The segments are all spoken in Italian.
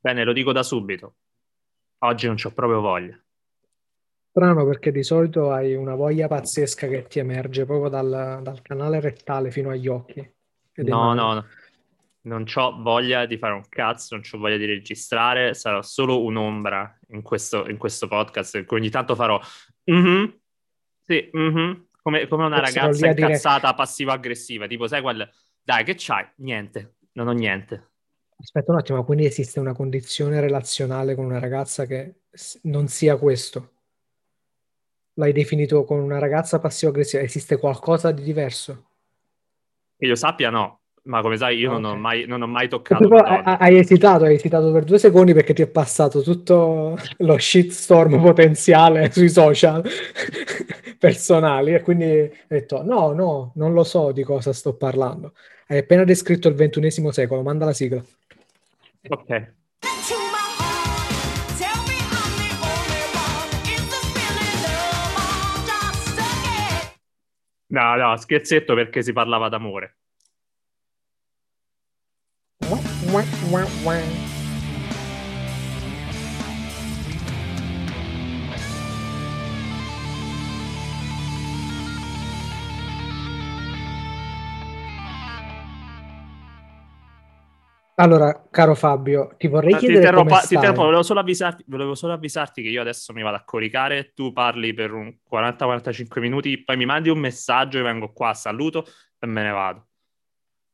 Bene, lo dico da subito. Oggi non c'ho proprio voglia. Strano perché di solito hai una voglia pazzesca che ti emerge proprio dal, dal canale rettale fino agli occhi. No, no, no. Non c'ho voglia di fare un cazzo, non c'ho voglia di registrare, sarò solo un'ombra in questo, in questo podcast, in ogni tanto farò "Mhm, sì, mhm", come, come una E sarò ragazza lì a dire, incazzata passivo-aggressiva, tipo sai quel, dai che c'hai? Niente, non ho niente. Aspetta un attimo, quindi esiste una condizione relazionale con una ragazza che non sia questo? L'hai definito con una ragazza passivo-aggressiva? Esiste qualcosa di diverso? Che io sappia no, ma come sai io Ah, non ho mai, non ho mai toccato donna. hai esitato, hai esitato per due secondi perché ti è passato tutto lo shitstorm potenziale sui social personali e quindi hai detto no, no, non lo so di cosa sto parlando. Hai appena descritto il ventunesimo secolo, manda la sigla. Ok. to my heart. Tell me I'm the only one. Is this feeling love or just a game? No, no, scherzetto perché si parlava d'amore. Allora, caro Fabio, ti vorrei Ti chiedere come interrompo, ti interrompo, volevo solo avvisarti, volevo solo avvisarti che io adesso mi vado a coricare, tu parli per un 40-45 minuti, poi mi mandi un messaggio, io vengo qua, saluto e me ne vado.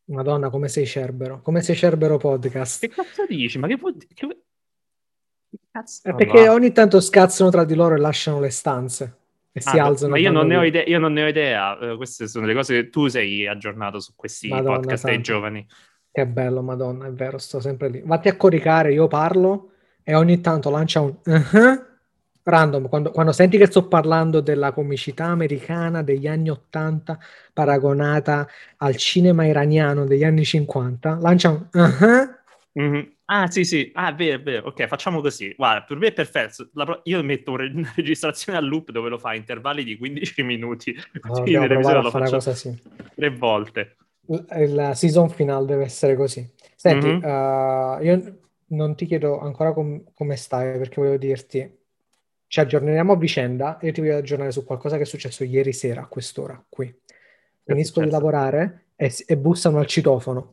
Madonna, come sei Cerbero? Come sei Cerbero podcast? Che cazzo dici? Ma che vuol dire? Che... che cazzo? È perché va. ogni tanto scazzano tra di loro e lasciano le stanze e si Ah, beh, alzano ma e io non idea, io non ne ho idea. Eh, queste sono le cose che tu sei aggiornato su questi Madonna podcast dei giovani. Che bello, Madonna, è vero, sto sempre lì. Vatti a coricare, io parlo e ogni tanto lancia un "uh-huh", random. Quando, quando senti che sto parlando della comicità americana degli anni 80 paragonata al cinema iraniano degli anni 50, lancia un "uh-huh". Mhm. Ah, sì, sì. Ah, è vero, è vero. Ok, facciamo così. Guarda, per me è perfetto. Pro- Io metto una registrazione a loop dove lo fa a intervalli di 15 minuti. No, Così dobbiamo nell'episodio provare a lo fare cosa sì. tre volte. La season finale deve essere così. Senti, Mhm. eh, io non ti chiedo ancora com- come stai perché volevo dirti, ci aggiorneremo a vicenda e io ti voglio aggiornare su qualcosa che è successo ieri sera a quest'ora qui. Finisco di lavorare e, e bussano al citofono.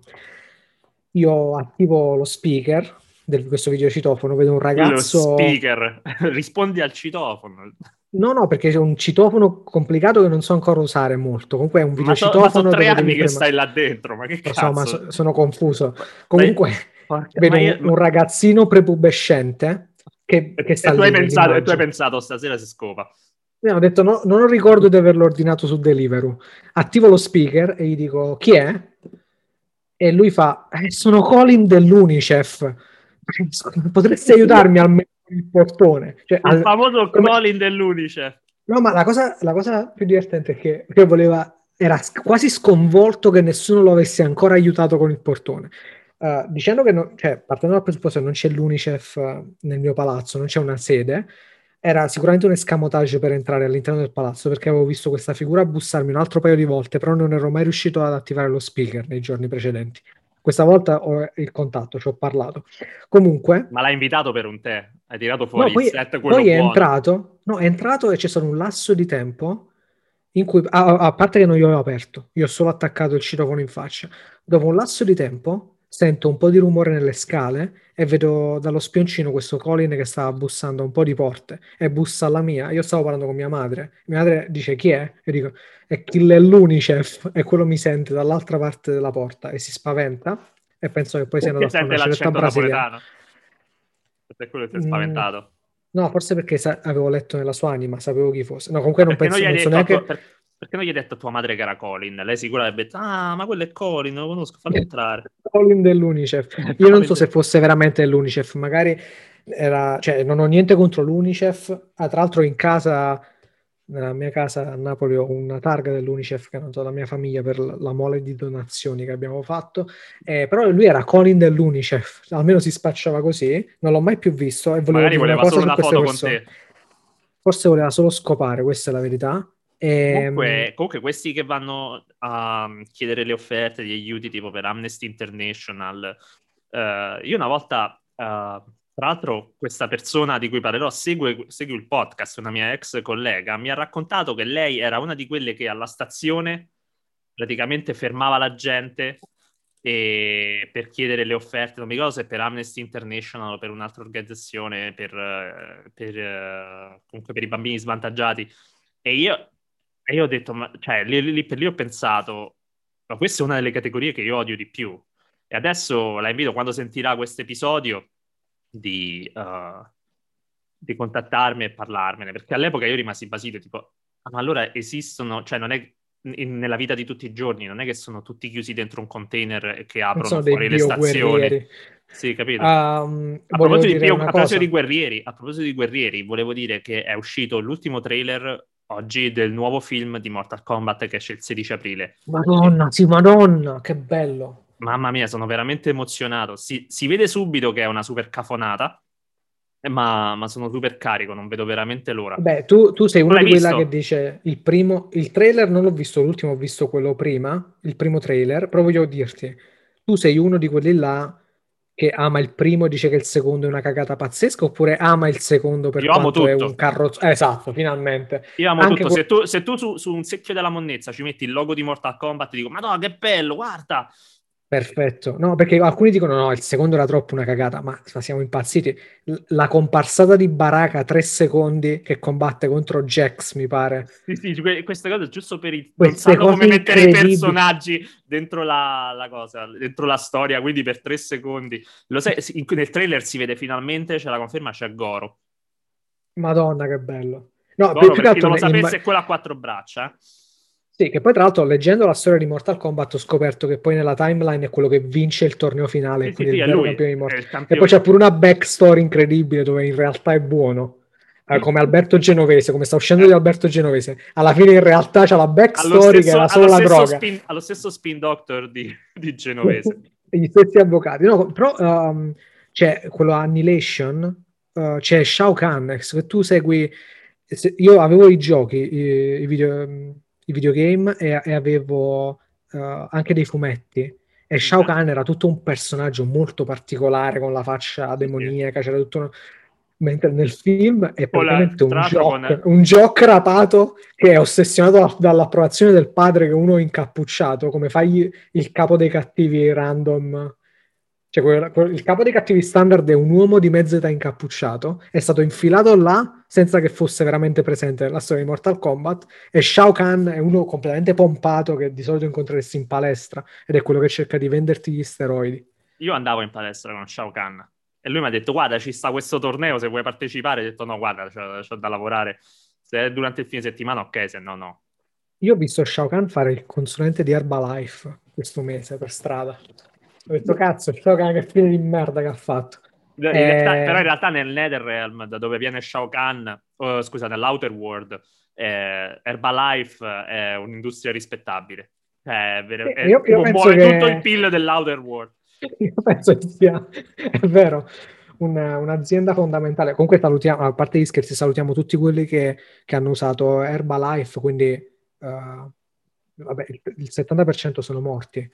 Io attivo lo speaker di questo videocitofono, vedo un Lo ragazzo... speaker. Rispondi al citofono. No, no, perché c'è un citofono complicato che non so ancora usare molto. Comunque è un Ma, so- ma videocitofono sono tre anni che stai là dentro. Ma che ma cazzo? so- sono confuso. Ma- Comunque, porca- vedo ma un, un ragazzino prepubescente che, che E sta tu hai lì pensato, e tu hai pensato stasera si scopa. Mi hanno detto, no, non ricordo di averlo ordinato su Deliveroo. Attivo lo speaker e gli dico, chi è? E lui fa, "Eh, sono Colin dell'UNICEF. Potresti aiutarmi almeno il portone? Cioè, Il al- famoso come- Colin dell'Unicef. No, ma la cosa, la cosa più divertente è che, che voleva, era quasi sconvolto che nessuno lo avesse ancora aiutato con il portone. Eh, dicendo che, non- cioè, partendo dal presupposto che non c'è l'UNICEF eh, nel mio palazzo, non c'è una sede, era sicuramente un escamotage per entrare all'interno del palazzo perché avevo visto questa figura bussarmi un altro paio di volte, però non ero mai riuscito ad attivare lo speaker nei giorni precedenti. Questa volta ho il contatto, ci ho parlato. Comunque, Ma l'hai invitato per un tè. Hai tirato No, fuori poi, il set, quello poi è buono. entrato, no, è entrato e c'è stato un lasso di tempo in cui, a, a- a parte che non glielo avevo aperto, io ho solo attaccato il citofono in faccia. Dopo un lasso di tempo sento un po' di rumore nelle scale e vedo dallo spioncino questo Colin che stava bussando a un po' di porte e bussa alla mia. Io stavo parlando con mia madre. Mia madre dice chi è? E dico è è l'UNICEF e quello mi sente dall'altra parte della porta e si spaventa e penso che poi sia Perché andato a fare una scelta brasiliana. napoletano. Per quello ti è Mm, spaventato. No, forse perché sa- avevo letto nella sua anima, sapevo chi fosse. No, comunque non Perché penso, non so detto a neanche... per- perché non gli hai detto a tua madre che era Colin? Lei sicura avrebbe detto, ah, ma quello è Colin, lo conosco, fallo entrare. Colin dell'UNICEF. Io non so se fosse veramente l'UNICEF, magari era... Cioè, non ho niente contro l'UNICEF. Ah, tra l'altro in casa, nella mia casa a Napoli ho una targa dell'UNICEF che hanno dato la mia famiglia per la mole di donazioni che abbiamo fatto. Eh, però lui era Colin dell'UNICEF, almeno si spacciava così. Non l'ho mai più visto e volevo Magari dire una voleva cosa solo su una queste persone. te. Forse voleva solo scopare, questa è la verità. Ehm, Comunque, comunque questi che vanno a chiedere le offerte, gli aiuti tipo per Amnesty International, eh, io una volta tra l'altro questa persona di cui parlerò segue, segue il podcast, una mia ex collega, mi ha raccontato che lei era una di quelle che alla stazione praticamente fermava la gente e per chiedere le offerte, non mi ricordo se per Amnesty International o per un'altra organizzazione, per, eh, per, eh, comunque per i bambini svantaggiati. E io, e io ho detto, ma, cioè, lì, lì per lì ho pensato, ma questa è una delle categorie che io odio di più. E adesso la invito, quando sentirà questo episodio, di, uh, di contattarmi e parlarmene, perché all'epoca io rimasi basito, tipo, ah, ma allora esistono, cioè non è in- nella vita di tutti i giorni, non è che sono tutti chiusi dentro un container e che aprono fuori le stazioni. Sì, capito? Um, A proposito, di, a proposito di guerrieri, a proposito di guerrieri, volevo dire che è uscito l'ultimo trailer oggi del nuovo film di Mortal Kombat che esce il 16 aprile. Madonna, sì, madonna, che bello. Mamma mia, sono veramente emozionato. Si, si vede subito che è una super cafonata, ma, ma sono super carico, non vedo veramente l'ora. Beh, tu, tu sei uno di quella visto? che dice il primo, il trailer non l'ho visto, l'ultimo ho visto quello prima, il primo trailer, però voglio dirti, tu sei uno di quelli là che ama il primo e dice che il secondo è una cagata pazzesca, oppure ama il secondo per Io quanto è un carrozzo... eh, esatto, finalmente. Io amo Anche tutto. que- Se tu, se tu su, su un secchio della monnezza ci metti il logo di Mortal Kombat, ti dico, Madonna, che bello, guarda! Perfetto. No, perché alcuni dicono no, il secondo era troppo una cagata, ma ma siamo impazziti. L- La comparsata di Baraka, tre secondi, che combatte contro Jax, mi pare. Sì, sì, que- queste cose giusto per i... non sanno come mettere i personaggi dentro la, la cosa, dentro la storia, quindi per tre secondi. Lo sai, in- nel trailer si vede finalmente, c'è la conferma, c'è Goro. Madonna, che bello. No, Goro, che per chi non lo sapesse, è quello a quattro braccia. eh. Sì, che poi tra l'altro leggendo la storia di Mortal Kombat ho scoperto che poi nella timeline è quello che vince il torneo finale, Sì, quindi sì, il è lui, campione di Mortal il E poi c'è pure una backstory incredibile dove in realtà è buono, Eh, come Alberto Genovese, come sta uscendo di Alberto Genovese. Alla fine in realtà c'ha la backstory che era solo la droga. spin, allo stesso spin doctor di, di Genovese. gli stessi avvocati. No, però um, c'è quello Annihilation, uh, c'è Shao Kahn, se tu segui... se- io avevo i giochi, i, i video- i videogame e, e avevo uh, anche dei fumetti. E Shao Ok. Kahn era tutto un personaggio molto particolare con la faccia demoniaca, c'era tutto uno- Mentre nel film è praticamente un con- jock, un jock rapato che è ossessionato da- dall'approvazione del padre che è uno incappucciato, come fai il capo dei cattivi random. Cioè, quel- quel- il capo dei cattivi standard è un uomo di mezza età incappucciato, è stato infilato là senza che fosse veramente presente nella storia di Mortal Kombat e Shao Kahn è uno completamente pompato che di solito incontreresti in palestra ed è quello che cerca di venderti gli steroidi. Io andavo in palestra con Shao Kahn e lui mi ha detto guarda ci sta questo torneo se vuoi partecipare ho detto no guarda c'ho, c'ho da lavorare se è durante il fine settimana ok se no no Io ho visto Shao Kahn fare il consulente di Herbalife questo mese per strada. Ho detto cazzo, Shao Kahn che fine di merda che ha fatto. In realtà- Eh. però in realtà nel Netherrealm da dove viene Shao Kahn oh, scusa nell'Outer World eh, Herbalife è un'industria rispettabile Cioè, è, io- io muove che- tutto il PIL dell'Outer World Io penso che sia, è vero, un- un'azienda fondamentale. Comunque salutiamo, a parte gli scherzi, salutiamo tutti quelli che, che hanno usato Herbalife, quindi eh, vabbè, il, il 70% sono morti.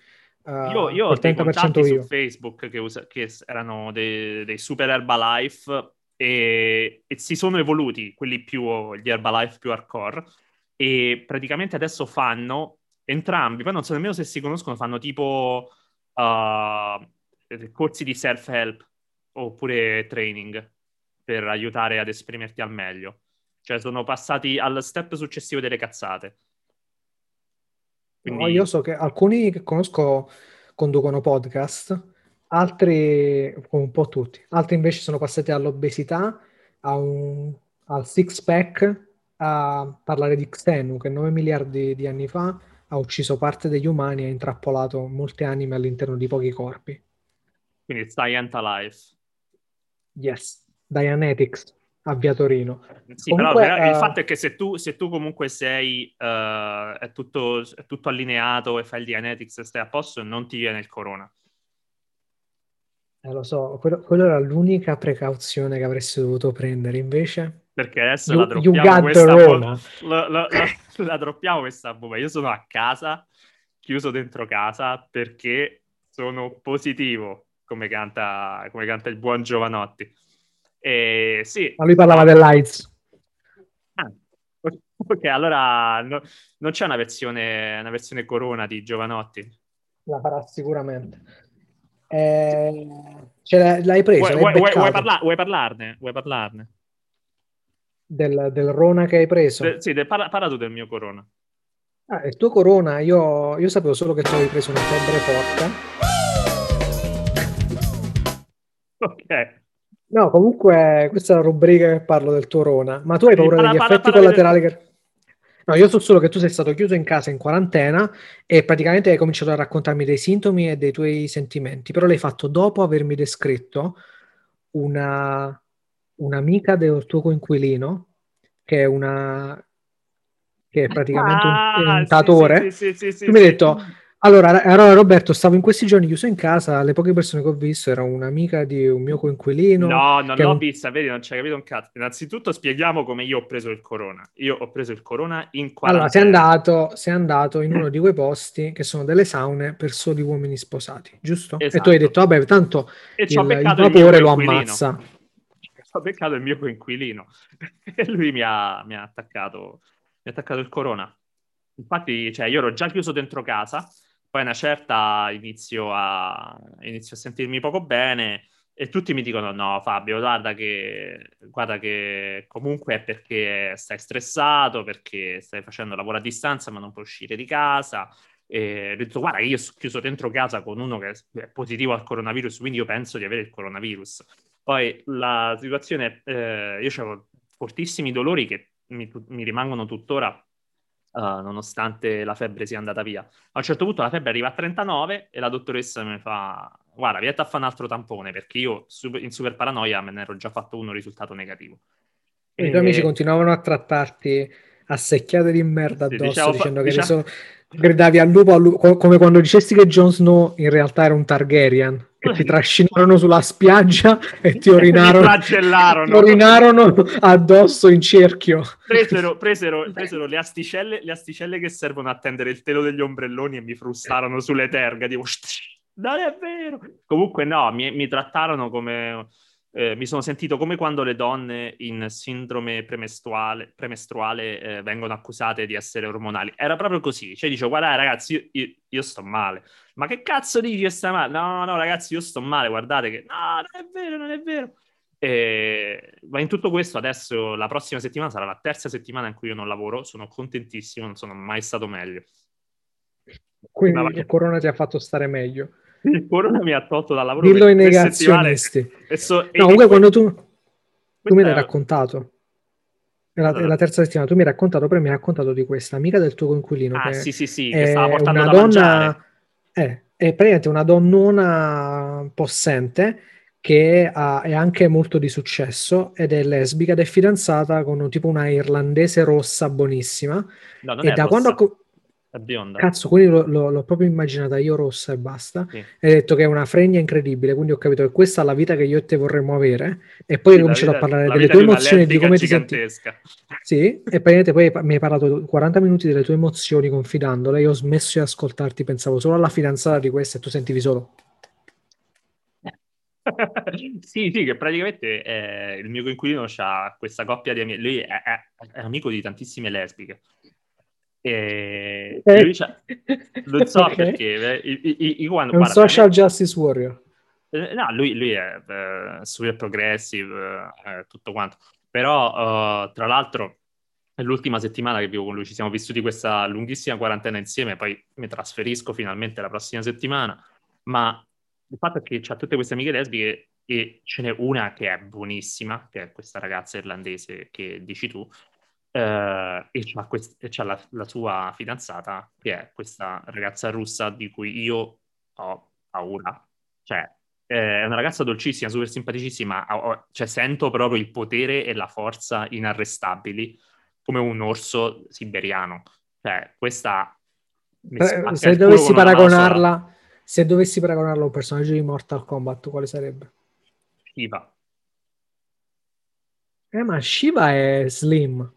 Eh, Io, io ho dei 30% contatti su io. Facebook che, usa- che erano dei, dei super Herbalife e, e si sono evoluti, quelli più, gli Herbalife più hardcore, e praticamente adesso fanno entrambi, poi non so nemmeno se si conoscono, fanno tipo uh, corsi di self-help oppure training per aiutare ad esprimerti al meglio. Cioè sono passati al step successivo delle cazzate. No, Quindi- io so che alcuni che conosco conducono podcast, altri, un po' tutti, altri invece sono passati all'obesità, a un- al six pack, a parlare di Xenu che 9 miliardi di anni fa ha ucciso parte degli umani e ha intrappolato molte anime all'interno di pochi corpi. Quindi Scientalife. Yes, Dianetics a Via Torino. Sì, Comunque, però il eh, fatto è che se tu, se tu comunque sei eh, è, tutto, è tutto allineato e fai il Dianetics e stai a posto, non ti viene il corona. Eh, lo so, quello, quello era l'unica precauzione che avresti dovuto prendere, invece Perché adesso you, la droppiamo questa bo- Rona. la, la- la- la droppiamo questa bomba. Io sono a casa, chiuso dentro casa, perché sono positivo come canta, come canta il buon Giovanotti. E sì, Ma lui parlava dell'AIDS. Ah, ok, allora no- non c'è una versione, una versione corona di Giovanotti. La farà sicuramente. Eh, l'hai, l'hai preso? Vuoi, l'hai vuoi- vuoi parla- vuoi parlarne? Vuoi parlarne? Del, del Rona che hai preso? De- sì, de- parla, parla tu del mio corona. Ah, il tuo Corona, io, io sapevo solo che tu avevi preso una febbre forte. Ok. No, comunque questa è la rubrica che parlo del tuo Rona. Ma tu hai paura parla- degli parla- effetti parla collaterali che... No, io so solo che tu sei stato chiuso in casa in quarantena e praticamente hai cominciato a raccontarmi dei sintomi e dei tuoi sentimenti, però l'hai fatto dopo avermi descritto una un'amica del tuo coinquilino che è una che è praticamente un Ah, sì, tentatore. sì, sì, sì, sì, tu mi hai detto allora, allora, Roberto, stavo in questi giorni chiuso in casa, le poche persone che ho visto era un'amica di un mio coinquilino. No, non l'ho un- vista, vedi, non hai capito un cazzo. Innanzitutto spieghiamo come io ho preso il corona. Io ho preso il corona in Allora, sei quarantena. andato, sei andato in uno di quei posti che sono delle saune per soli uomini sposati, giusto? E tu Esatto. hai detto, vabbè, tanto E il, il vapore lo ammazza. Ho beccato il mio coinquilino. E lui mi ha, mi ha attaccato, mi ha attaccato il corona. Infatti, cioè, io ero già chiuso dentro casa, poi una certa inizio a, inizio a sentirmi poco bene e tutti mi dicono no Fabio, guarda che, guarda che comunque è perché stai stressato, perché stai facendo lavoro a distanza ma non puoi uscire di casa. E ho detto guarda io sono chiuso dentro casa con uno che è positivo al coronavirus, quindi io penso di avere il coronavirus. Poi la situazione, eh, io avevo fortissimi dolori che mi, mi rimangono tuttora Uh, nonostante la febbre sia andata via. A un certo punto la febbre arriva a 39 e la dottoressa mi fa: Guarda, vieni a fare un altro tampone perché io in super paranoia me ne ero già fatto uno risultato negativo. E i tuoi amici continuavano a trattarti a secchiate di merda addosso, diciamo dicendo che eri diciamo- solo- gridavi al lupo, al lupo, co- come quando dicesti che Jon Snow in realtà era un Targaryen, che ti trascinarono sulla spiaggia e ti orinarono, ti orinarono addosso in cerchio. Presero, presero- presero le, asticelle, le asticelle che servono a tendere il telo degli ombrelloni e mi frustarono sulle terga. Tipo, non è vero. Comunque, no, mi, mi trattarono come. Eh, mi sono sentito come quando le donne in sindrome premestruale, premestruale eh, vengono accusate di essere ormonali. Era proprio così. Cioè, dicevo, guarda, ragazzi, io, io- io sto male. Ma che cazzo dici che stai male? No, no, ragazzi, io sto male. Guardate che. No, non è vero, non è vero. E- Ma in tutto questo, adesso la prossima settimana sarà la terza settimana in cui io non lavoro. Sono contentissimo, non sono mai stato meglio. Quindi il corona ti ha fatto stare meglio. Il corona mi ha tolto dal lavoro Dillo ai negazionisti. So- No, comunque quando tu, tu me l'hai raccontato, è la, è la terza settimana, tu mi hai raccontato, poi mi hai raccontato di questa amica del tuo coinquilino Ah, che sì, sì, sì, che stava portando una da donna, eh, è praticamente una donnona possente che ha- è anche molto di successo ed è lesbica ed è fidanzata con tipo una irlandese rossa buonissima No, non e è da rossa, quando è bionda. Cazzo, quindi l'ho, proprio immaginata io rossa e basta. Sì. E hai detto che è una fregna incredibile, quindi ho capito che questa è la vita che io e te vorremmo avere. E poi Sì, la cominciato a vita- parlare la delle tue emozioni e di come ti senti. gigantesca. Sì, e praticamente poi mi hai parlato 40 minuti delle tue emozioni confidandole. Io ho smesso di ascoltarti, pensavo solo alla fidanzata di questa e tu sentivi solo. sì, sì, che praticamente eh, il mio coinquilino ha questa coppia di amici. Lui è, è- è amico di tantissime lesbiche. E Eh. lui c'ha- non so Ok. perché. eh, i- i- i- È un guarda, social justice warrior. Eh, No, lui, lui è eh, super progressive, eh, tutto quanto. Però, eh, tra l'altro, è l'ultima settimana che vivo con lui. Ci siamo vissuti questa lunghissima quarantena insieme. Poi mi trasferisco finalmente la prossima settimana. Ma il fatto è che c'ha tutte queste amiche lesbiche e ce n'è una che è buonissima, che è questa ragazza irlandese che dici tu. Eh, e c'ha, quest- c'ha la, la sua fidanzata, che è questa ragazza russa di cui io ho paura. Cioè, eh, è una ragazza dolcissima, super simpaticissima, ho- ho- cioè, sento proprio il potere e la forza inarrestabili come un orso siberiano. Cioè, questa Eh, Se dovessi mano sola. paragonarla, se dovessi paragonarla a un personaggio di Mortal Kombat, quale sarebbe? Shiva. Eh, ma Shiva è slim.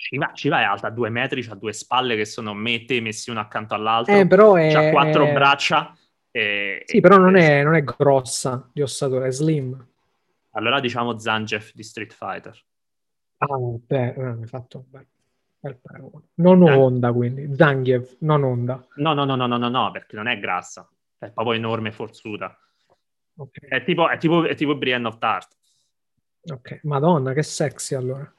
Shiva, Shiva è alta due metri, ha due spalle che sono me e te messi uno accanto all'altro, Eh, però è... ha quattro è- braccia. E- Sì, però non è, non è grossa di ossatura, è slim. Allora diciamo Zangief di Street Fighter. Ah, beh, eh, hai fatto un paragone. Non Honda, quindi. Zangief, non Honda. No, no, no, no, no, no, no, perché non è grassa, è proprio enorme forzuta. Ok, È tipo, è tipo, è tipo Brienne of Tart. ok. Madonna, che sexy allora.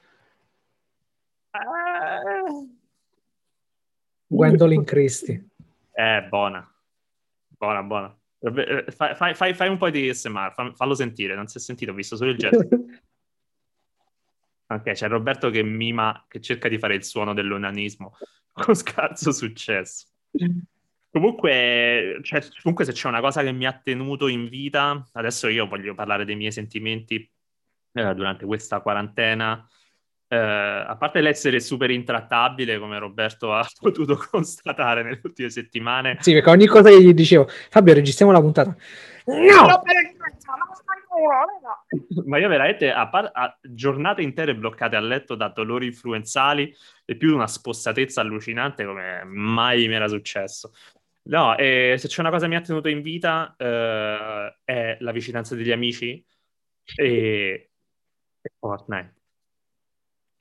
Gwendolyn Christie. È buona, buona, buona. Eh, Fai, fai- fai- un po' di ASMR, fa- fallo sentire, non si è sentito, ho visto solo il gesto. Ok, c'è Roberto che mima, che cerca di fare il suono dell'onanismo con scarso successo. Comunque, cioè, comunque, se c'è una cosa che mi ha tenuto in vita, adesso io voglio parlare dei miei sentimenti eh, durante questa quarantena. Eh, a parte l'essere super intrattabile, come Roberto ha potuto constatare nelle ultime settimane, Sì, perché ogni cosa che gli dicevo, Fabio, registriamo la puntata. No! Ma io veramente, a, par- a giornate intere bloccate a letto da dolori influenzali e più di una spossatezza allucinante come mai mi era successo. No, e se c'è una cosa che mi ha tenuto in vita eh, è la vicinanza degli amici e... e Fortnite.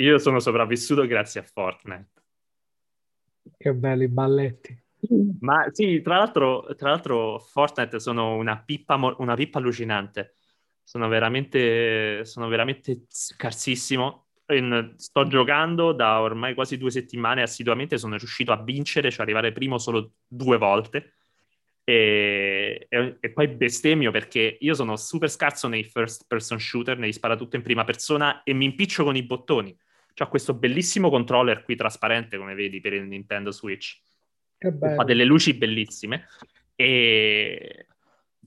Io sono sopravvissuto grazie a Fortnite. Che belli balletti. Ma sì, tra l'altro, tra l'altro Fortnite sono una pippa, una pippa allucinante. Sono veramente, sono veramente scarsissimo. In- sto giocando da ormai quasi due settimane assiduamente, sono riuscito a vincere, cioè arrivare primo solo due volte. E, e- e poi bestemmio perché io sono super scarso nei first person shooter, nei sparatutto in prima persona e mi impiccio con i bottoni. C'ho questo bellissimo controller qui trasparente, come vedi, per il Nintendo Switch Che fa bello. delle luci bellissime e,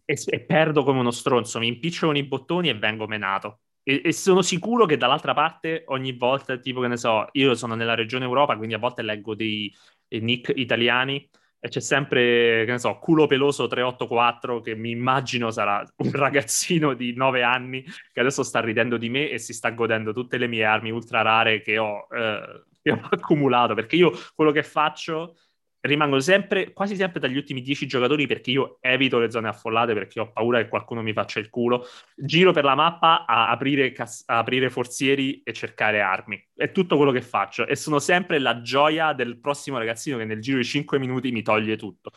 e- e perdo come uno stronzo, mi impiccio con i bottoni e vengo menato. E, e sono sicuro che dall'altra parte ogni volta, tipo che ne so, io sono nella regione Europa, quindi a volte leggo dei, dei nick italiani e c'è sempre, che ne so, culo peloso 384 che mi immagino sarà un ragazzino di 9 anni che adesso sta ridendo di me e si sta godendo tutte le mie armi ultra rare che ho, eh, che ho accumulato, perché io quello che faccio rimango sempre, quasi sempre dagli ultimi 10 giocatori perché io evito le zone affollate perché ho paura che qualcuno mi faccia il culo. Giro per la mappa a aprire, cas- a aprire forzieri e cercare armi. È tutto quello che faccio e sono sempre la gioia del prossimo ragazzino che nel giro di 5 minuti mi toglie tutto.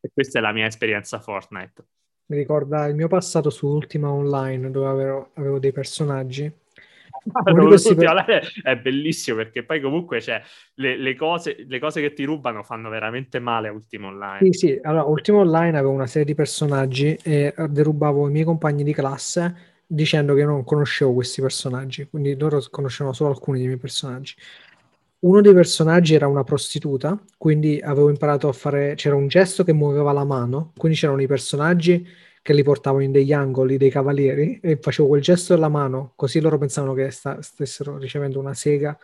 E questa è la mia esperienza Fortnite. Mi ricorda il mio passato su Ultima Online dove avevo, avevo dei personaggi. Questi per- Ultimate è bellissimo perché poi comunque c'è le, le cose, le cose che ti rubano fanno veramente male a Ultimo Online. Sì, sì, allora Ultima Online avevo una serie di personaggi e eh, derubavo i miei compagni di classe dicendo che non conoscevo questi personaggi, quindi loro conoscevano solo alcuni dei miei personaggi. Uno dei personaggi era una prostituta, quindi avevo imparato a fare, c'era un gesto che muoveva la mano, quindi c'erano i personaggi che li portavo in degli angoli dei cavalieri e facevo quel gesto della mano, così loro pensavano che sta- stessero ricevendo una sega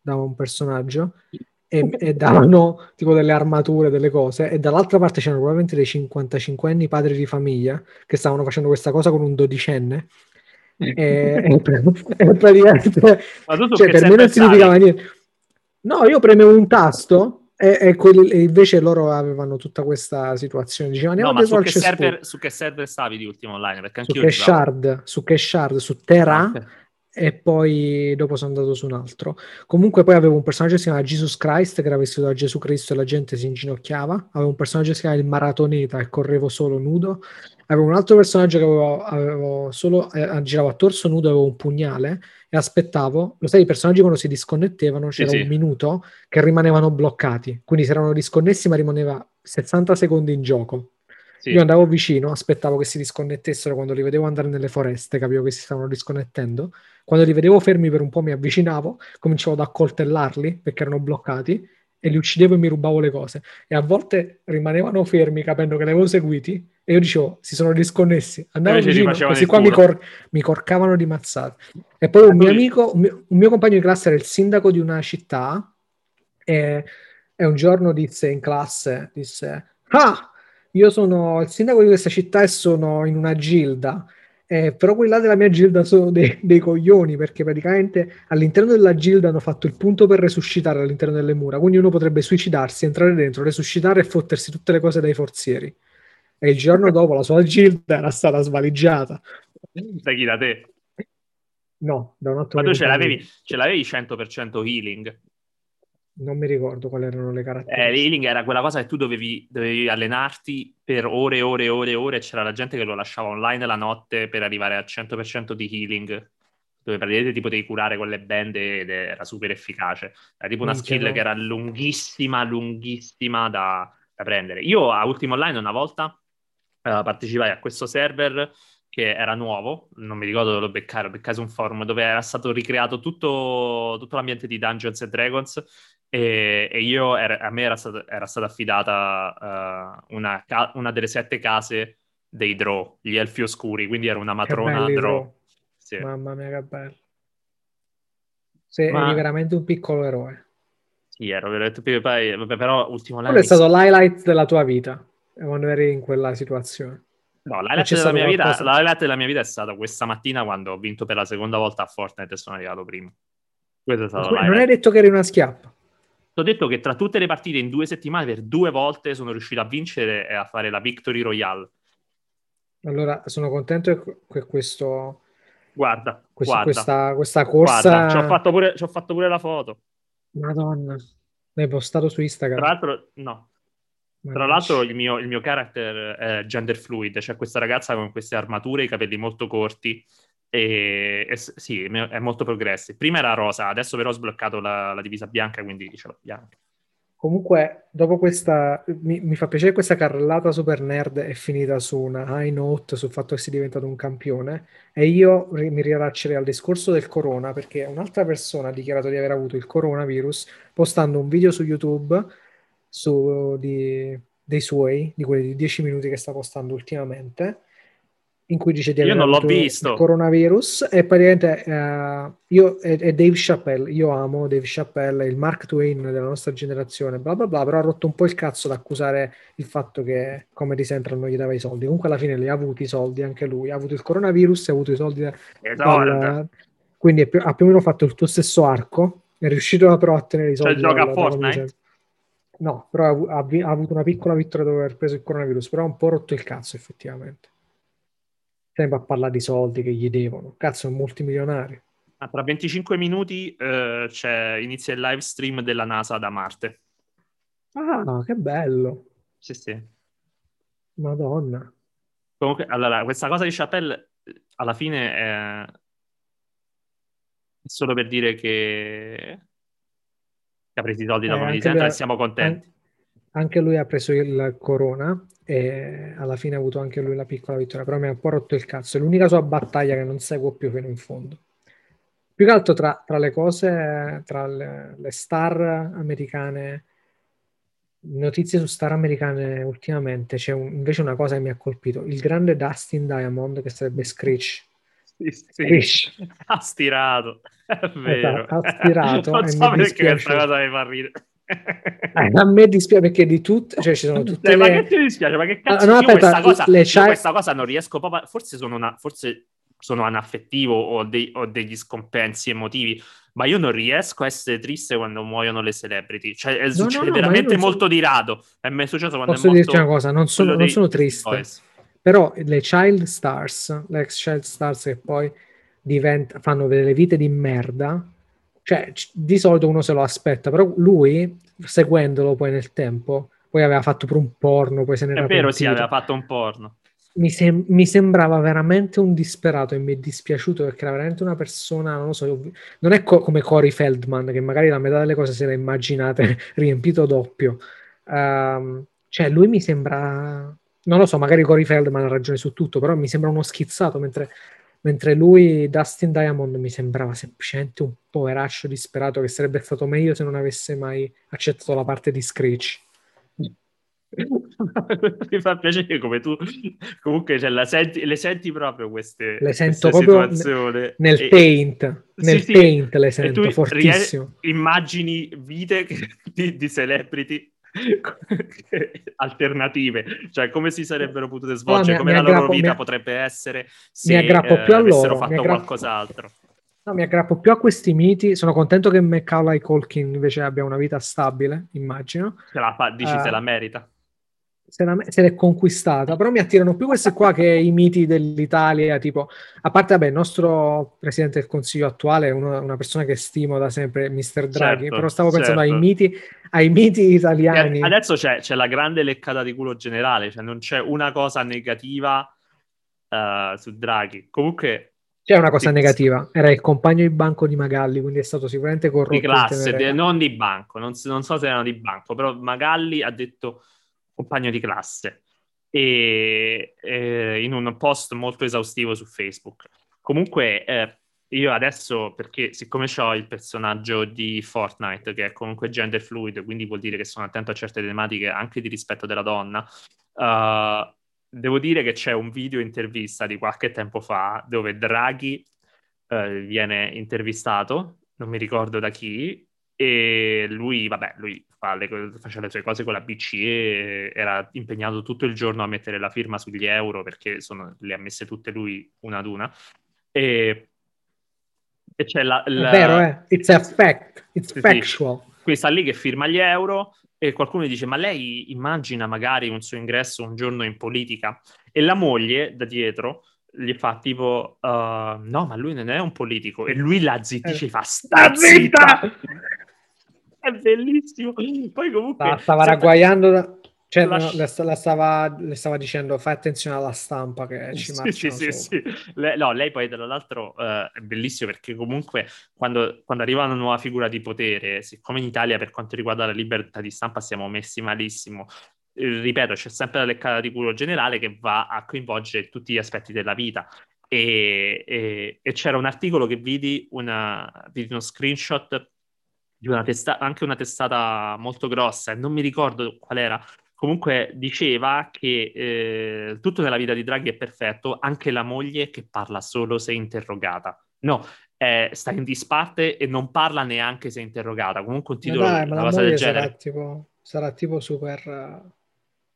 da un personaggio e, e davano tipo delle armature, delle cose, e dall'altra parte c'erano probabilmente dei 55 anni padri di famiglia che stavano facendo questa cosa con un dodicenne. E, e e praticamente Ma tu cioè, per me non significava niente. No, io premevo un tasto e, e quelli- e invece loro avevano tutta questa situazione. Dicevano No, ma su che, server, su che server stavi di Ultimo Online? Perché Su giocavo. Cashard, su Cashard, su Terra Ok. E poi dopo sono andato su un altro. Comunque poi avevo un personaggio che si chiamava Jesus Christ che era vestito da Gesù Cristo e la gente si inginocchiava. Avevo un personaggio che si chiamava il Maratoneta e correvo solo nudo. Avevo un altro personaggio che avevo, avevo solo eh, giravo a torso nudo, avevo un pugnale e aspettavo. Lo sai, i personaggi quando si disconnettevano c'era sì. un minuto che rimanevano bloccati. Quindi se erano disconnessi, ma rimaneva 60 secondi in gioco. Sì. Io andavo vicino, aspettavo che si disconnettessero quando li vedevo andare nelle foreste, capivo che si stavano disconnettendo. Quando li vedevo fermi per un po' mi avvicinavo, cominciavo ad accoltellarli perché erano bloccati e li uccidevo e mi rubavo le cose. E a volte rimanevano fermi capendo che li avevo seguiti e io dicevo si sono disconnessi. Andavo Invece vicino, il qua mi, cor- mi corcavano di mazzate. E poi un mio Lui- amico, un mio, un mio compagno di classe era il sindaco di una città e, e un giorno disse in classe, disse, ah, io sono il sindaco di questa città e sono in una gilda Eh, però quelli là della mia gilda sono dei, dei coglioni perché praticamente all'interno della gilda hanno fatto il punto per resuscitare all'interno delle mura. Quindi uno potrebbe suicidarsi, entrare dentro, resuscitare e fottersi tutte le cose dai forzieri. E il giorno dopo la sua gilda era stata svaligiata. Sai chi da te? No, da un altro Ma tu ce l'avevi, ce l'avevi 100% healing. Non mi ricordo quali erano le Eh, caratteristiche. l'healing era quella cosa che tu dovevi, dovevi allenarti per ore e ore e ore e ore e c'era la gente che lo lasciava online la notte per arrivare al 100% di healing dove praticamente ti potevi curare con le bende ed era super efficace. Era tipo una Minchia, skill no. che era lunghissima, lunghissima da, da prendere. Io a Ultimo Online una volta eh, partecipai a questo server che era nuovo, non mi ricordo dove lo beccai, lo beccai su un forum dove era stato ricreato tutto, tutto l'ambiente di Dungeons and Dragons e, e io era- a me era, stata- era stata affidata eh, una, ca- una delle sette case dei Drow, gli Elfi Oscuri, quindi era una matrona belli. Drow. Sì. Mamma mia, che bello. Sei Ma- veramente un piccolo eroe. Sì, ero veramente poi, poi- vabbè, però Ultimo. Quello è stato l'highlight della tua vita, quando eri in quella situazione. No, l'highlight della, mia vita, l'highlight della mia vita è stata questa mattina quando ho vinto per la seconda volta a Fortnite e sono arrivato primo. Non hai detto che eri una schiappa. Ti ho detto che tra tutte le partite in due settimane per due volte sono riuscito a vincere e a fare la Victory Royale. Allora, sono contento che che questo, Guarda, questo- guarda, questa, questa corsa... guarda, ci ho fatto pure, ci ho fatto pure la foto. Madonna. L'hai postato su Instagram. Tra l'altro, no, tra l'altro il mio, il mio character è gender fluid, c'è questa ragazza con queste armature, i capelli molto corti e, e sì, è molto progressive. Prima era rosa, adesso però ho sbloccato la, la divisa bianca, quindi ce l'ho bianca. Comunque, dopo questa, mi, mi fa piacere questa carrellata super nerd è finita su una high note sul fatto che sei diventato un campione e io mi riallaccerei al discorso del corona perché un'altra persona ha dichiarato di aver avuto il coronavirus postando un video su YouTube su, di- dei suoi, di quelli di 10 minuti che sta postando ultimamente in cui dice di Io aver non l'ho visto. il coronavirus e praticamente eh, io e, e Dave Chappelle, io amo Dave Chappelle, il Mark Twain della nostra generazione, bla bla bla, però ha rotto un po' il cazzo ad accusare il fatto che Comedy Central non gli dava i soldi. Comunque alla fine li ha avuti i soldi anche lui, ha avuto il coronavirus ha avuto i soldi da- dal- quindi è più- ha più o meno fatto il tuo stesso arco, è riuscito però a ottenere i soldi. Cioè, gioca a Fortnite? No, però ha, ha avuto una piccola vittoria dopo aver preso il coronavirus, però ha un po' rotto il cazzo effettivamente. Sempre a parlare di soldi che gli devono. Cazzo, è un multimilionario. Ah, tra 25 minuti eh, c'è, inizia il live stream della NASA da Marte. Ah, che bello. Sì, sì. Madonna. Comunque, allora, questa cosa di Chappelle eh, alla fine è solo per dire che ha preso i soldi da Eh, Comedy Central e siamo contenti. Anche lui ha preso il corona e alla fine ha avuto anche lui la piccola vittoria, però mi ha un po' rotto il cazzo. È l'unica sua battaglia che non seguo più fino in fondo. Più che altro tra, tra le cose, tra le, le star americane, notizie su star americane ultimamente, c'è un- invece una cosa che mi ha colpito, il grande Dustin Diamond che sarebbe Screech. Sì, sì. Screech. Ha stirato, è vero. Esatto, ha stirato Non so è perché questa cosa mi fa ridere. Eh, a me dispiace perché di tutte, cioè ci sono tutte Eh, ma le... che ti dispiace? Ma che Ah, cazzo? no, io, aspetta, questa cosa, le child- questa cosa non riesco proprio. Forse sono, una, forse sono anaffettivo o, dei- ho degli scompensi emotivi, ma io non riesco a essere triste quando muoiono le celebrity. Cioè, eh, no, succede no, ma io veramente non so- molto di rado. E mi è successo quando Posso è morto dirti una cosa, non sono, non sono triste, Boys. Però le child stars, le ex child stars che poi diventa- fanno delle vite di merda, cioè di solito uno se lo aspetta, però lui, seguendolo poi nel tempo, poi aveva fatto pure un porno, poi se ne È era vero, sì, aveva fatto un porno. mi, sem- mi sembrava veramente un disperato e mi è dispiaciuto perché era veramente una persona, non lo so, non è co- come Cory Feldman che magari la metà delle cose se le immaginate riempito doppio. Ehm, cioè lui mi sembra, non lo so, magari Cory Feldman ha ragione su tutto, però mi sembra uno schizzato, mentre, mentre lui, Dustin Diamond, mi sembrava semplicemente un poveraccio disperato che sarebbe stato meglio se non avesse mai accettato la parte di Screech. Mi fa piacere come tu comunque cioè, senti, le senti proprio queste, Le sento proprio situazioni. Nel E- paint, nel sì, sì, paint le e sento fortissimo. rie- immagini vite di, di celebrity alternative, cioè come si sarebbero potute svolgere, mi- come mi la loro vita mi- potrebbe essere se aggrappo eh, più a avessero loro, mi fatto aggrappo- qualcos'altro. No, mi aggrappo più a questi miti. Sono contento che Macaulay Culkin invece abbia una vita stabile, immagino. Se la fa, dici Eh, se la merita. Se, la- se l'è conquistata, però mi attirano più questi qua che i miti dell'Italia, tipo, a parte, vabbè, il nostro presidente del consiglio attuale è uno- una persona che stimo da sempre, Mr. Draghi, Certo, però stavo pensando certo. ai miti, ai miti italiani. E Adesso c'è, c'è la grande leccata di culo generale, cioè non c'è una cosa negativa eh, su Draghi. Comunque C'è una cosa Sì, negativa, era il compagno di banco di Magalli, quindi è stato sicuramente corrotto. di classe, non di banco, non, non so se erano di banco, però Magalli ha detto compagno di classe e, eh, in un post molto esaustivo su Facebook. Comunque eh, io adesso, perché siccome ho il personaggio di Fortnite che è comunque gender fluid, quindi vuol dire che sono attento a certe tematiche anche di rispetto della donna, eh, devo dire che c'è un video intervista di qualche tempo fa dove Draghi eh, viene intervistato, non mi ricordo da chi, e lui, vabbè, lui fa le faceva le sue cose con la BCE, era impegnato tutto il giorno a mettere la firma sugli euro perché sono- le ha messe tutte lui una ad una. E, e c'è la, È la- vero, eh? It's a fact, it's Sì, sì. factual. qui sta lì che firma gli euro e qualcuno gli dice ma lei immagina magari un suo ingresso un giorno in politica e la moglie da dietro gli fa tipo uh, no ma lui non è un politico e lui la zittisce Eh. fa sta Sta zitta zitta! È bellissimo poi comunque La stava sempre- ragguagliando, da- cioè, La- no, sta- la stava, le stava dicendo fai attenzione alla stampa che ci Sì, sì, sì, sì. Le- no, lei poi tra l'altro eh, è bellissimo perché comunque quando, quando arriva una nuova figura di potere, siccome in Italia per quanto riguarda la libertà di stampa siamo messi malissimo, eh, ripeto, c'è sempre la leccata di culo generale che va a coinvolgere tutti gli aspetti della vita. E, e- e c'era un articolo che vidi, una, vidi uno screenshot di una testata, anche una testata molto grossa, e non mi ricordo qual era, comunque diceva che eh, tutto nella vita di Draghi è perfetto, anche la moglie che parla solo se interrogata. No, eh, sta in disparte e non parla neanche se interrogata. Comunque un titolo, dai, ma una la cosa del moglie sarà genere. tipo, sarà tipo super...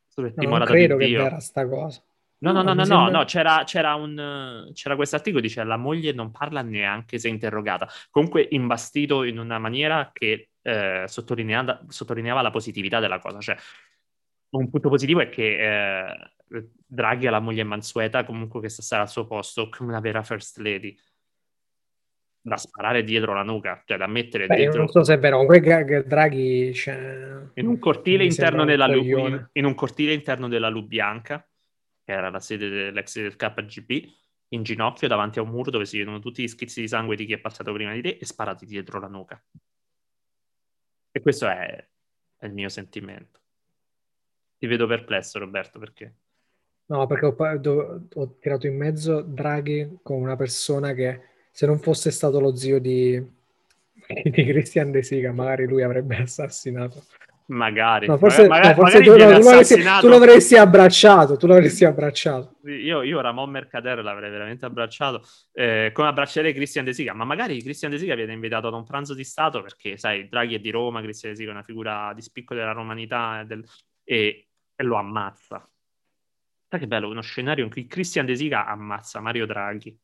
Super no, non credo che vera sta cosa. No, no, no, no, no, sembra- no, c'era, c'era un, c'era questo articolo che dice la moglie non parla neanche se interrogata. Comunque imbastito in una maniera che eh, sottolineava, sottolineava la positività della cosa. Cioè, un punto positivo è che eh, Draghi ha la moglie mansueta, comunque che stare al suo posto, come una vera first lady. Da sparare dietro la nuca, cioè da mettere Beh, io dentro non so se è vero, comunque Draghi cioè, in un cortile interno della Lu- in, un cortile interno della Lubianca, che era la sede dell'ex del KGB, in ginocchio davanti a un muro dove si vedono tutti gli schizzi di sangue di chi è passato prima di te e sparati dietro la nuca. E questo è, è il mio sentimento. Ti vedo perplesso, Roberto, perché? No, perché ho, ho tirato in mezzo Draghi con una persona che se non fosse stato lo zio di, di Christian De Sica, magari lui avrebbe assassinato. Magari, No, forse, magari, no, forse magari tu, no, tu l'avresti, tu l'avresti abbracciato, tu l'avresti abbracciato. Io, io Ramon Mercader l'avrei veramente abbracciato, eh, come abbraccerei Christian De Sica, ma magari Christian De Sica viene invitato ad un pranzo di Stato perché, sai, Draghi è di Roma, Christian De Sica è una figura di spicco della romanità e, del- e- e lo ammazza. Sai che bello, uno scenario in cui Christian De Sica ammazza Mario Draghi.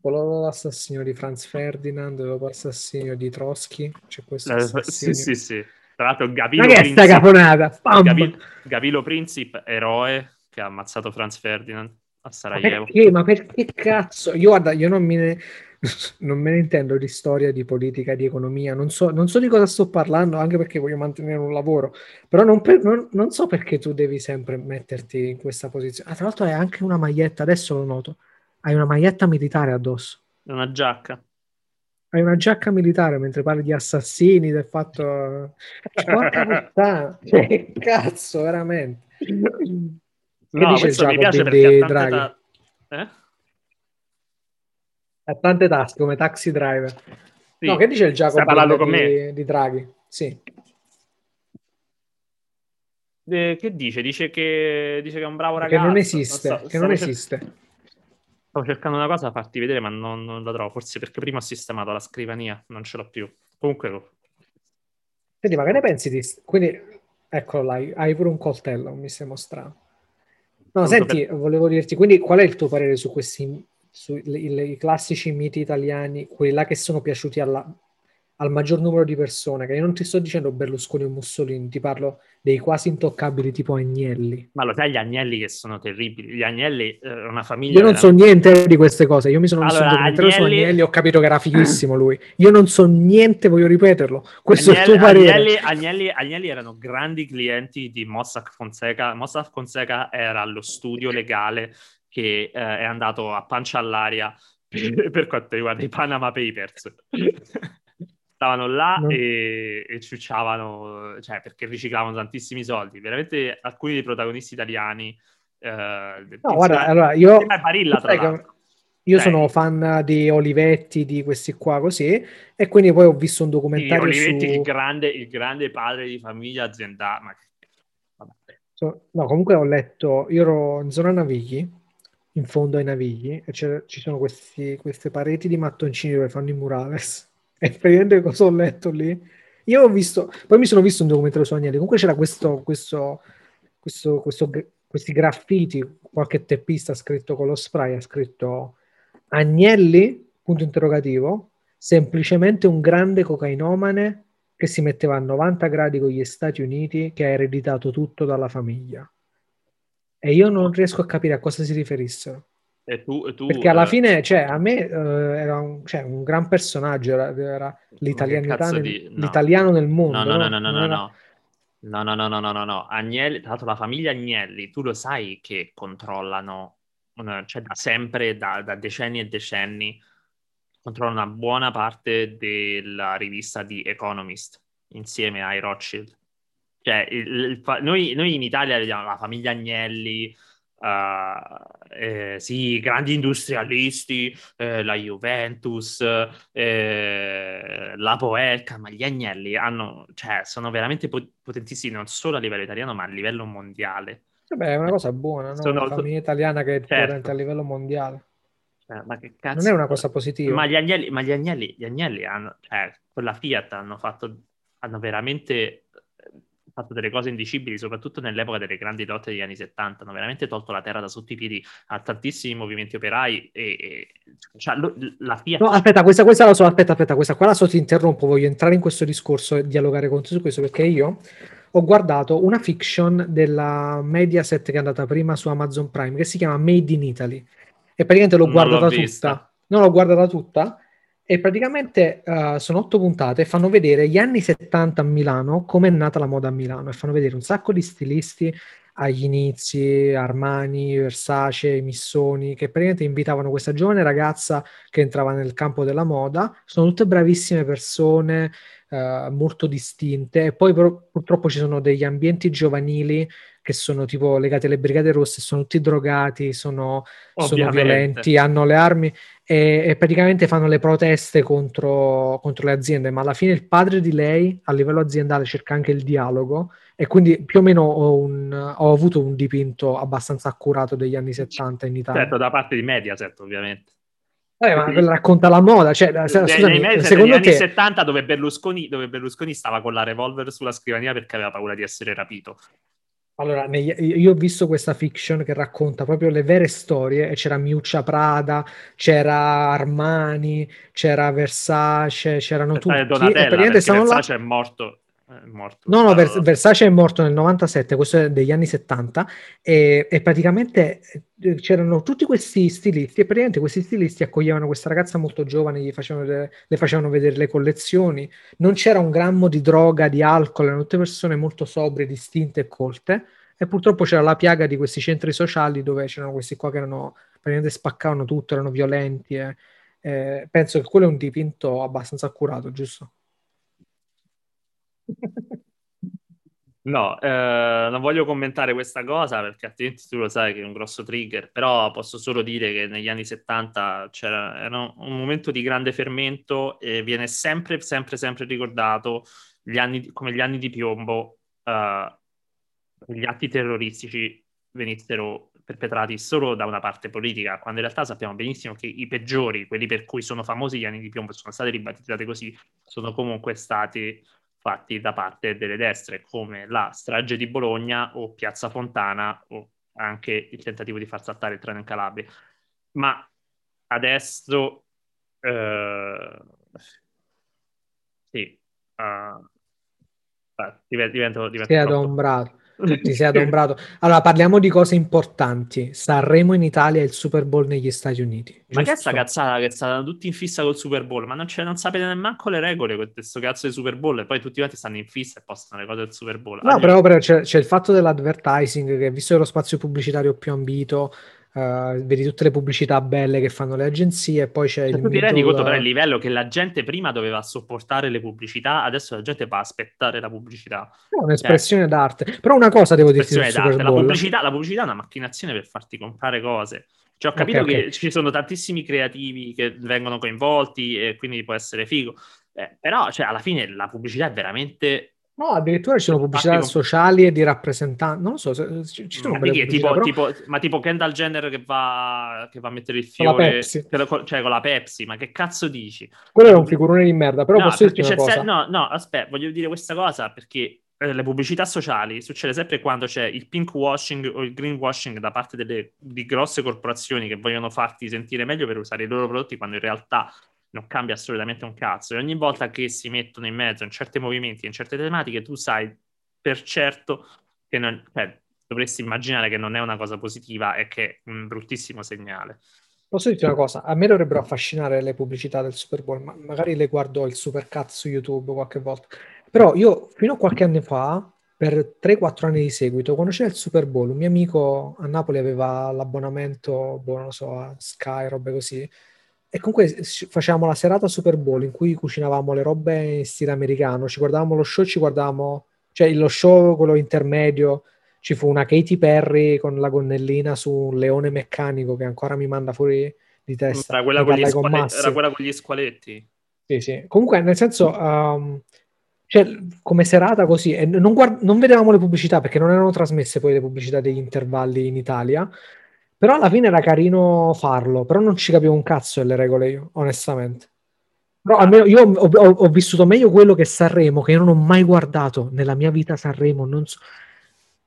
Volevo l'assassino di Franz Ferdinand, volevo l'assassinio di Trotsky, c'è questo Eh, sì, assassino. sì, sì. Tra l'altro Ma Gavilo Princip, caponata? Pam! Gavi- Gavilo Princip, eroe che ha ammazzato Franz Ferdinand a Ma Sarajevo. perché? Ma perché cazzo? Io guarda, io non me ne, non me ne intendo di storia, di politica, di economia, non so, non so di cosa sto parlando, anche perché voglio mantenere un lavoro, però non, per- non- non so perché tu devi sempre metterti in questa posizione. Ah, tra l'altro hai anche una maglietta, adesso lo noto, hai una maglietta militare addosso, Una giacca. Hai una giacca militare mentre parli di assassini, del fatto... Porca puttana, che cazzo, veramente. Che No, dice il questo mi piace di perché ha tante Draghi? ta- Eh? Ha tante tasche come taxi driver. Sì. No, che dice il Giacomo di, di Draghi? Sì. Eh, che dice? Dice che, dice che è un bravo Che ragazzo. non esiste, so, che non esiste. Stavo cercando una cosa da farti vedere, ma non, non la trovo. Forse perché prima ho sistemato la scrivania, non ce l'ho più. Comunque, Senti, ma che ne pensi di... Quindi Eccolo là, hai pure un coltello, mi stai mostrando. No, senti, volevo dirti, quindi qual è il tuo parere su questi sui i classici miti italiani, quelli là che sono piaciuti alla- al maggior numero di persone? Che io non ti sto dicendo Berlusconi o Mussolini, ti parlo dei quasi intoccabili tipo Agnelli. Ma lo sai gli agnelli che sono terribili? Gli agnelli eh, una famiglia... Io non so niente di queste cose, io mi sono Allora, documentario su Agnelli- Agnelli ho capito che era fighissimo lui. Io non so niente, voglio ripeterlo. Questo è il Agnelli, tuo parere. Agnelli, Agnelli- Agnelli erano grandi clienti di Mossack Fonseca. Mossack Fonseca era lo studio legale che eh, è andato a pancia all'aria per, per quanto riguarda i Panama Papers. Stavano là No. e, e ciucciavano, cioè perché riciclavano tantissimi soldi. Veramente alcuni dei protagonisti italiani. eh, No, guarda, allora io, Barilla, tra l'altro. io Cioè, sono fan di Olivetti, di questi qua così, e quindi poi ho visto un documentario Olivetti, su... il grande, il grande padre di famiglia aziendale. Ma... So- no, comunque ho letto, io ero in zona Navigli, in fondo ai Navigli, e c'è- ci sono questi- queste pareti di mattoncini dove fanno i murales. E praticamente cosa ho letto lì? Io ho visto, poi mi sono visto un documentario su Agnelli, comunque c'era questo, questo, questo, questo- questi graffiti, qualche teppista ha scritto con lo spray, ha scritto Agnelli, punto interrogativo, semplicemente un grande cocainomane che si metteva a 90 gradi con gli Stati Uniti, che ha ereditato tutto dalla famiglia. E io non riesco a capire a cosa si riferissero. E tu, e tu, Perché alla eh, fine, cioè, a me eh, era un, cioè, un gran personaggio, era, era nel, di- no. l'italiano nel mondo. No, no, no, no, no, no, era- no. No, no, no, no, no, no. Agnelli, tra l'altro la famiglia Agnelli, tu lo sai che controllano, una- cioè da sempre, da, da decenni e decenni, controllano una buona parte della rivista di Economist, insieme ai Rothschild. Cioè, il- il noi, noi in Italia vediamo la famiglia Agnelli, eh, eh, sì, grandi industrialisti, eh, la Juventus, eh, la Poelca, ma gli Agnelli hanno, cioè, sono veramente po- potentissimi non solo a livello italiano, ma a livello mondiale. Vabbè, è una cosa buona, no? Sono- Una famiglia italiana che è Certo. potente a livello mondiale. Cioè, ma che cazzo? Non è una cosa positiva. Ma gli Agnelli, ma gli Agnelli, gli Agnelli hanno, cioè, con la Fiat hanno fatto, hanno veramente eh, fatto delle cose indicibili, soprattutto nell'epoca delle grandi lotte degli anni 70, hanno veramente tolto la terra da sotto i piedi a tantissimi movimenti operai e, e- cioè, lo- la Fiat... No, aspetta, questa, questa la so, aspetta, aspetta, questa qua la so, ti interrompo, voglio entrare in questo discorso e dialogare con te su questo perché io ho guardato una fiction della Mediaset che è andata prima su Amazon Prime che si chiama Made in Italy e praticamente l'ho Non guardata tutta. vista. No, l'ho guardata tutta e praticamente eh, sono otto puntate e fanno vedere gli anni 70 a Milano, come è nata la moda a Milano e fanno vedere un sacco di stilisti agli inizi, Armani, Versace, Missoni, che praticamente invitavano questa giovane ragazza che entrava nel campo della moda. Sono tutte bravissime persone, eh, molto distinte. E poi però, purtroppo ci sono degli ambienti giovanili che sono tipo legati alle Brigate Rosse, sono tutti drogati, sono, sono violenti, hanno le armi e, e praticamente fanno le proteste contro, contro le aziende. Ma alla fine il padre di lei a livello aziendale cerca anche il dialogo. E quindi più o meno ho, un- ho avuto un dipinto abbastanza accurato degli anni 70 in Italia. Certo, da parte di Mediaset, ovviamente. Vabbè, ma racconta la moda, cioè, scusami, nei secondo negli anni te, 70 dove Berlusconi, dove Berlusconi stava con la revolver sulla scrivania perché aveva paura di essere rapito. Allora, io ho visto questa fiction che racconta proprio le vere storie e c'era Miuccia Prada, c'era Armani, c'era Versace, c'erano tutti Versace e Donatella, praticamente stavano là- Versace è morto. È morto No, no, Vers- Versace è morto nel 97, questo è degli anni 70, e, e praticamente eh, c'erano tutti questi stilisti e praticamente questi stilisti accoglievano questa ragazza molto giovane, gli facevano vedere- le facevano vedere le collezioni, non c'era un grammo di droga, di alcol, erano tutte persone molto sobrie, distinte e colte, e purtroppo c'era la piaga di questi centri sociali dove c'erano questi qua che erano, praticamente spaccavano tutto, erano violenti, e, e penso che quello è un dipinto abbastanza accurato, giusto? No, eh, non voglio commentare questa cosa perché altrimenti tu lo sai che è un grosso trigger, però posso solo dire che negli anni 70 c'era era un momento di grande fermento e viene sempre, sempre, sempre ricordato gli anni come gli anni di piombo, eh, gli atti terroristici venissero perpetrati solo da una parte politica, quando in realtà sappiamo benissimo che i peggiori, quelli per cui sono famosi gli anni di piombo, sono stati ribattezzati così, sono comunque stati fatti da parte delle destre, come la strage di Bologna o Piazza Fontana o anche il tentativo di far saltare il treno in Calabria. Ma adesso eh, sì, uh, divento, divento, divento Sei adombrato. Ti sei adombrato. Allora, parliamo di cose importanti. Sanremo in Italia e il Super Bowl negli Stati Uniti. Ma che è sta giusto? cazzata che stanno tutti in fissa col Super Bowl? Ma non, c'è- non sapete nemmeno le regole con questo cazzo di Super Bowl e poi tutti quanti stanno in fissa e postano le cose del Super Bowl. No, Allora, però, però c'è, c'è il fatto dell'advertising che visto che lo spazio pubblicitario più ambito, eh, vedi tutte le pubblicità belle che fanno le agenzie, e poi c'è il tu ti rendi conto però il livello che la gente prima doveva sopportare le pubblicità, adesso la gente va a aspettare la pubblicità. è un'espressione d'arte. Però una cosa devo dirti. La pubblicità, la pubblicità è una macchinazione per farti comprare cose. Cioè, ho capito Ok, ok. che ci sono tantissimi creativi che vengono coinvolti e quindi può essere figo. Eh, però, cioè, alla fine la pubblicità è veramente No, addirittura ci sono pubblicità com- sociali e di rappresentanti. Non lo so, ci ci sono Ma belle che? pubblicità, Tipo, tipo- ma tipo Kendall Jenner che va, che va a mettere il Con la fiore, che lo- cioè con la Pepsi, ma che cazzo dici? quello è un figurone di merda. Però No, posso dirti se- no, no, aspetta, voglio dire questa cosa perché eh, le pubblicità sociali succede sempre quando c'è il pink washing o il green washing da parte delle di grosse corporazioni che vogliono farti sentire meglio per usare i loro prodotti quando in realtà non cambia assolutamente un cazzo. E ogni volta che si mettono in mezzo in certi movimenti, in certe tematiche, tu sai per certo che non, cioè, dovresti immaginare che non è una cosa positiva e che è un bruttissimo segnale. Posso dirti una cosa? A me dovrebbero affascinare le pubblicità del Super Bowl, ma magari le guardo il Supercut su YouTube qualche volta. Però io fino a qualche anno fa, per 3-4 anni di seguito, quando c'era il Super Bowl, un mio amico a Napoli aveva l'abbonamento, boh, non so, a Sky, robe così. E comunque facevamo la serata Super Bowl in cui cucinavamo le robe in stile americano, ci guardavamo lo show, ci guardavamo, cioè lo show, quello intermedio, ci fu una Katy Perry con la gonnellina su un leone meccanico che ancora mi manda fuori di testa. Era quella, con gli con squale- Massi. era quella con gli squaletti. Sì, sì. Comunque, nel senso, um, cioè, come serata così, e non, guard- non vedevamo le pubblicità perché non erano trasmesse poi le pubblicità degli intervalli in Italia, però alla fine era carino farlo, però non ci capivo un cazzo delle regole io, onestamente. Però almeno io ho, ho- ho vissuto meglio quello che Sanremo, che io non ho mai guardato nella mia vita Sanremo, non so...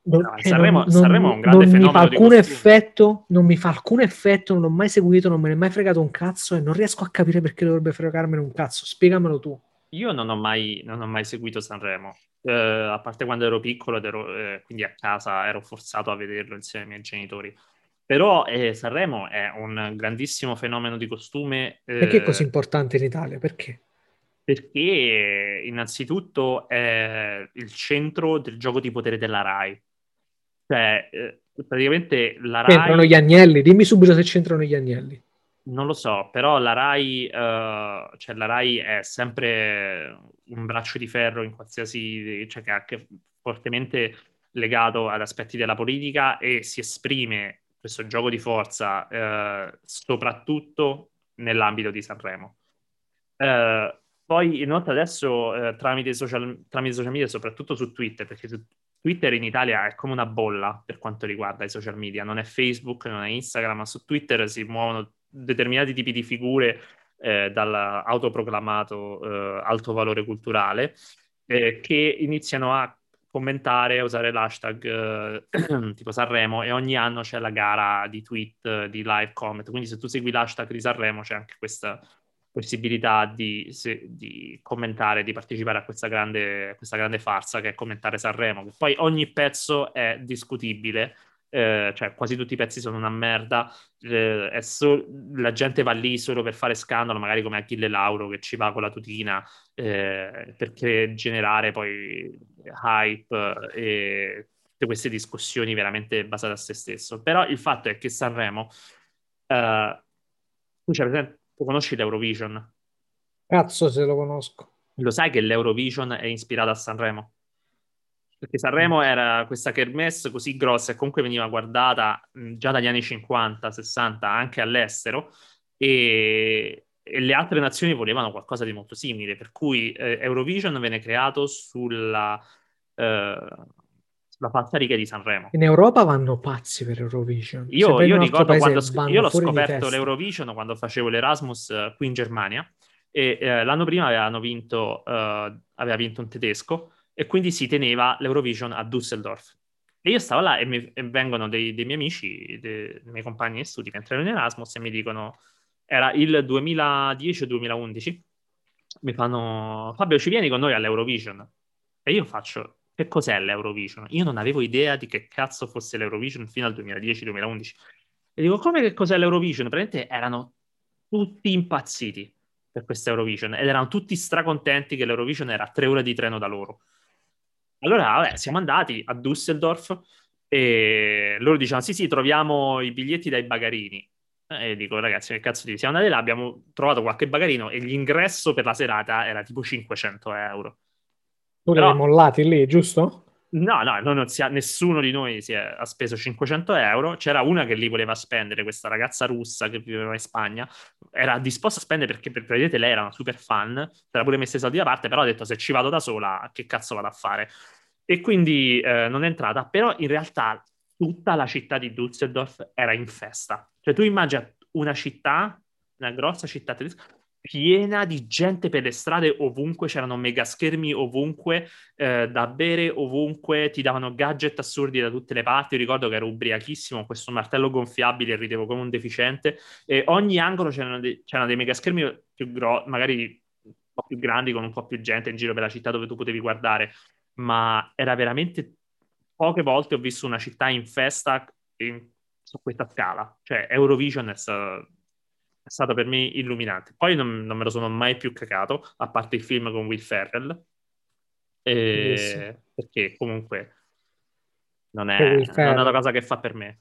non- No, cioè, Sanremo- non- Sanremo è un grande non mi fa alcun effetto, non mi fa alcun effetto, non l'ho mai seguito, non me ne è mai fregato un cazzo e non riesco a capire perché dovrebbe fregarmene un cazzo. Spiegamelo tu. Io non ho mai, non ho mai seguito Sanremo, Eh, a parte quando ero piccolo ed ero, eh, quindi a casa ero forzato a vederlo insieme ai miei genitori. Però eh, Sanremo è un grandissimo fenomeno di costume eh, Perché è così importante in Italia? Perché? perché innanzitutto è il centro del gioco di potere della RAI. Cioè, eh, praticamente la C'entrano RAI... gli agnelli? Dimmi subito se c'entrano gli agnelli. Non lo so, però la RAI, eh, cioè la RAI è sempre un braccio di ferro in qualsiasi, cioè che è anche fortemente legato ad aspetti della politica e si esprime questo gioco di forza eh, soprattutto nell'ambito di Sanremo. Eh, poi inoltre adesso eh, tramite social, tramite social media, soprattutto su Twitter, perché su Twitter in Italia è come una bolla per quanto riguarda i social media, non è Facebook, non è Instagram, ma su Twitter si muovono determinati tipi di figure eh, dall'autoproclamato eh, alto valore culturale eh, che iniziano a commentare, usare l'hashtag eh, tipo Sanremo e ogni anno c'è la gara di tweet, eh, di live comment, quindi se tu segui l'hashtag di Sanremo c'è anche questa possibilità di, se- di commentare, di partecipare a questa grande, questa grande farsa che è commentare Sanremo, che poi ogni pezzo è discutibile, eh, cioè quasi tutti i pezzi sono una merda, eh, so- la gente va lì solo per fare scandalo, magari come Achille Lauro che ci va con la tutina eh, perché generare poi hype eh, e tutte queste discussioni veramente basate a se stesso. Però il fatto è che Sanremo, eh, tu, c'hai presente- tu conosci l'Eurovision? Cazzo se lo conosco. Lo sai che l'Eurovision è ispirata a Sanremo? Perché Sanremo era questa kermesse così grossa e comunque veniva guardata mh, già dagli anni 50, 60, anche all'estero, e, e le altre nazioni volevano qualcosa di molto simile, per cui eh, Eurovision venne creato sulla, eh, sulla falsariga di Sanremo. In Europa vanno pazzi per Eurovision. Io, io ricordo quando sc- io l'ho scoperto l'Eurovision quando facevo l'Erasmus eh, qui in Germania e eh, l'anno prima avevano vinto, eh, aveva vinto un tedesco e quindi si teneva l'Eurovision a Düsseldorf. E io stavo là e, mi- e vengono dei, dei miei amici, dei, dei miei compagni di studi mentre ero in Erasmus e mi dicono, era il 2010 o 2011, mi fanno, Fabio ci vieni con noi all'Eurovision? E io faccio, che cos'è l'Eurovision? Io non avevo idea di che cazzo fosse l'Eurovision fino al 2010-2011. E dico, come che cos'è l'Eurovision? Praticamente erano tutti impazziti per questa Eurovision ed erano tutti stracontenti che l'Eurovision era tre ore di treno da loro. Allora, vabbè, siamo andati a Düsseldorf e loro dicevano, sì, sì, troviamo i biglietti dai bagarini. E dico, ragazzi, che cazzo di siamo andati là, abbiamo trovato qualche bagarino e l'ingresso per la serata era tipo 500 euro. Tu li Però- hai mollati lì, giusto? No, no, non si ha- nessuno di noi si è, ha speso 500 euro. C'era una che li voleva spendere, questa ragazza russa che viveva in Spagna. Era disposta a spendere perché, per vedete, lei era una super fan. Era pure messa i soldi da parte, però ha detto se ci vado da sola, che cazzo vado a fare? E quindi eh, non è entrata. Però in realtà tutta la città di Düsseldorf era in festa. Cioè tu immagina una città, una grossa città tedesca, piena di gente per le strade ovunque, c'erano mega schermi ovunque, eh, da bere ovunque, ti davano gadget assurdi da tutte le parti. Io ricordo che ero ubriachissimo questo martello gonfiabile ridevo come un deficiente. E ogni angolo c'erano, dei- c'erano dei mega schermi più grossi, magari un po' più grandi, con un po' più gente in giro per la città dove tu potevi guardare. Ma era veramente poche volte ho visto una città in festa in- su questa scala. Cioè, Eurovision è stato, è stato per me illuminante. Poi non, non me lo sono mai più cacato, a parte il film con Will Ferrell. E- perché comunque non è, non è una cosa che fa per me.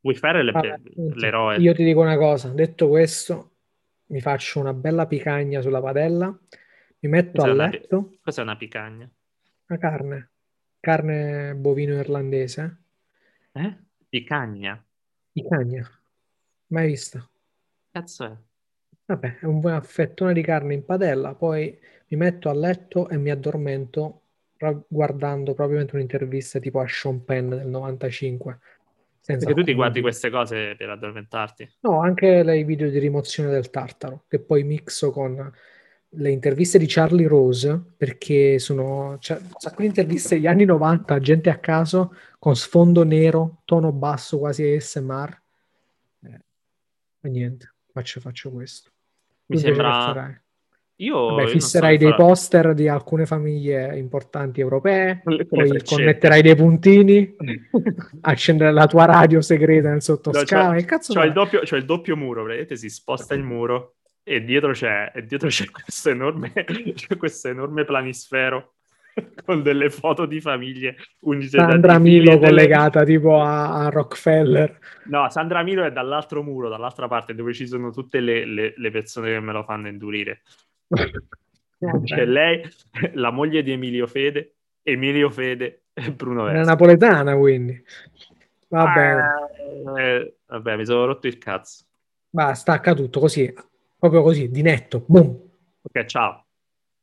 Will Ferrell è Vabbè, per- l'eroe. Io ti dico una cosa, detto questo, mi faccio una bella picagna sulla padella, mi metto Cos'è a una- letto, Cos'è una picagna? la carne, carne bovino irlandese, Eh? Picagna? picagna, mai vista? Cazzo è? Vabbè, è un buon fettone di carne in padella, poi mi metto a letto e mi addormento guardando probabilmente un'intervista tipo a Sean Penn del 95. senza Perché tu ti guardi queste cose per addormentarti. No, anche i video di rimozione del tartaro, che poi mixo con le interviste di Charlie Rose, perché sono c'è un sacco di interviste degli anni 90, gente a caso, con sfondo nero, tono basso, quasi ASMR. Eh, e niente, faccio, faccio questo. Mi Tu sembra... farai? Io, Vabbè, so fisserai che dei farò. poster di alcune famiglie importanti europee, le- le poi freccette. connetterai dei puntini, accendere la tua radio segreta nel No, sottoscala. che cazzo c'ho il doppio, c'ho il doppio muro, praticamente si sposta il muro e dietro c'è, e dietro c'è questo enorme, c'è questo enorme planisfero con delle foto di famiglie unite da Sandra fili Milo delle- collegata tipo a, a Rockefeller. No, Sandra Milo è dall'altro muro, dall'altra parte, dove ci sono tutte le, le- le persone che me lo fanno indurire. C'è lei, la moglie di Emilio Fede, Emilio Fede e Bruno È Vespa. napoletana, quindi. Va bene. Eh, vabbè, mi sono rotto il cazzo. Va, stacca tutto così, proprio così, di netto. Boom. Ok, ciao.